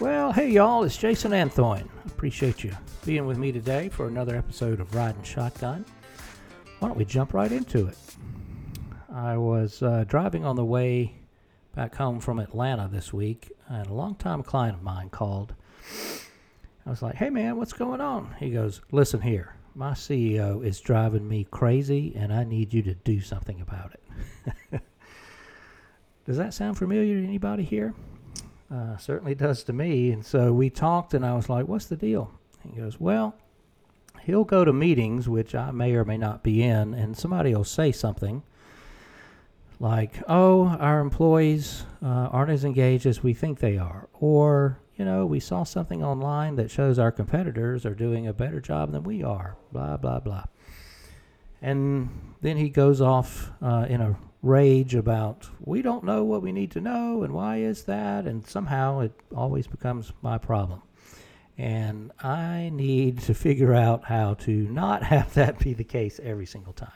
Well, hey y'all, it's Jason Anthorn. Appreciate you being with me today for another episode of Riding Shotgun. Why don't we jump right into it? I was uh, driving on the way back home from Atlanta this week, and a longtime client of mine called. I was like, hey man, what's going on? He goes, listen here, my CEO is driving me crazy, and I need you to do something about it. Does that sound familiar to anybody here? Uh, certainly does to me. And so we talked, and I was like, what's the deal? He goes, well, he'll go to meetings, which I may or may not be in, and somebody will say something like, oh, our employees uh, aren't as engaged as we think they are. Or, you know, we saw something online that shows our competitors are doing a better job than we are, blah, blah, blah. And then he goes off uh, in a rage about, we don't know what we need to know, and why is that? And somehow it always becomes my problem. And I need to figure out how to not have that be the case every single time.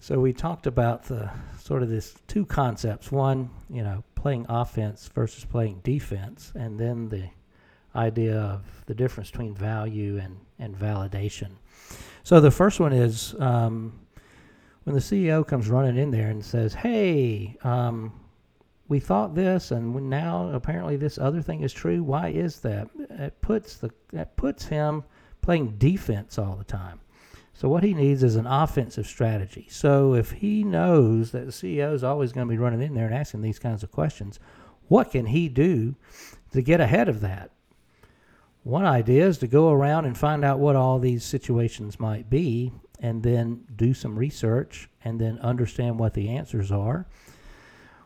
So we talked about the sort of this two concepts. One, you know, playing offense versus playing defense, and then the idea of the difference between value and, and validation. So the first one is um, when the CEO comes running in there and says, "Hey, um, we thought this, and now apparently this other thing is true. Why is that?" It puts the that puts him playing defense all the time. So what he needs is an offensive strategy. So if he knows that the CEO is always going to be running in there and asking these kinds of questions, what can he do to get ahead of that? One idea is to go around and find out what all these situations might be and then do some research and then understand what the answers are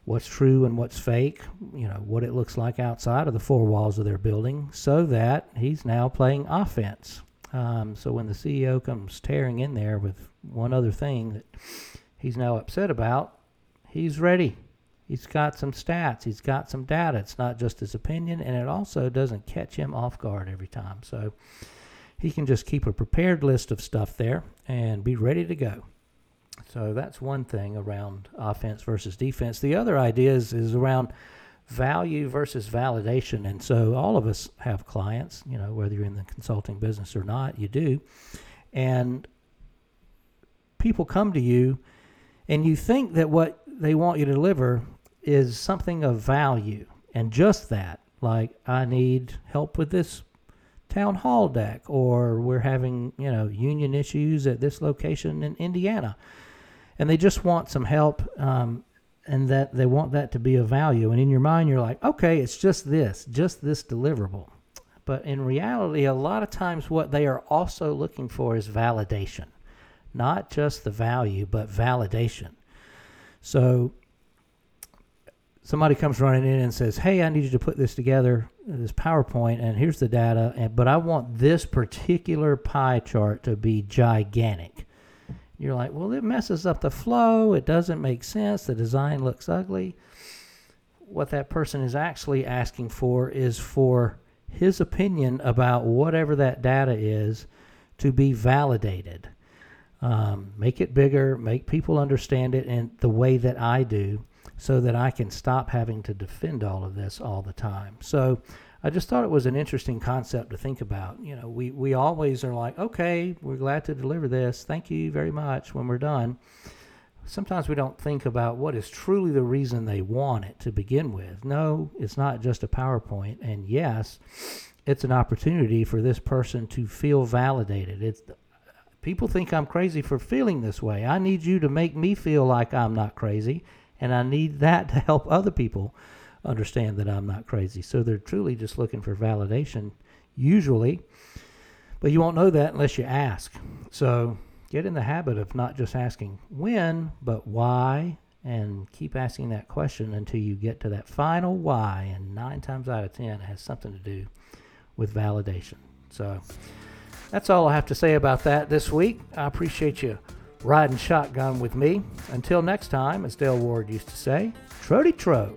what's true and what's fake, you know, what it looks like outside of the four walls of their building, so that he's now playing offense. Um, so when the CEO comes tearing in there with one other thing that he's now upset about, he's ready. He's got some stats. He's got some data. It's not just his opinion, and it also doesn't catch him off guard every time. So he can just keep a prepared list of stuff there and be ready to go. So that's one thing around offense versus defense. The other idea is, is around value versus validation. And so all of us have clients, you know, whether you're in the consulting business or not, you do. And people come to you and you think that what they want you to deliver is something of value and just that. Like, I need help with this town hall deck, or we're having, you know, union issues at this location in Indiana. And they just want some help. Um, and that they want that to be of value. And in your mind, you're like, okay, it's just this, just this deliverable. But in reality, a lot of times what they are also looking for is validation, not just the value, but validation. So somebody comes running in and says, "Hey, I need you to put this together, this PowerPoint, and here's the data, and, but I want this particular pie chart to be gigantic." You're like, well, it messes up the flow. It doesn't make sense. The design looks ugly. What that person is actually asking for is for his opinion about whatever that data is to be validated. Um, make it bigger, make people understand it in the way that I do, so that I can stop having to defend all of this all the time. So I just thought it was an interesting concept to think about. You know, we, we always are like, okay, we're glad to deliver this. Thank you very much when we're done. Sometimes we don't think about what is truly the reason they want it to begin with. No, it's not just a PowerPoint. And yes, it's an opportunity for this person to feel validated. It's people think I'm crazy for feeling this way. I need you to make me feel like I'm not crazy, and I need that to help other people understand that I'm not crazy. So they're truly just looking for validation, usually. But you won't know that unless you ask. So get in the habit of not just asking when, but why, and keep asking that question until you get to that final why. And nine times out of ten, it has something to do with validation. So that's all I have to say about that this week. I appreciate you riding shotgun with me. Until next time, as Dale Ward used to say, Trody Tro.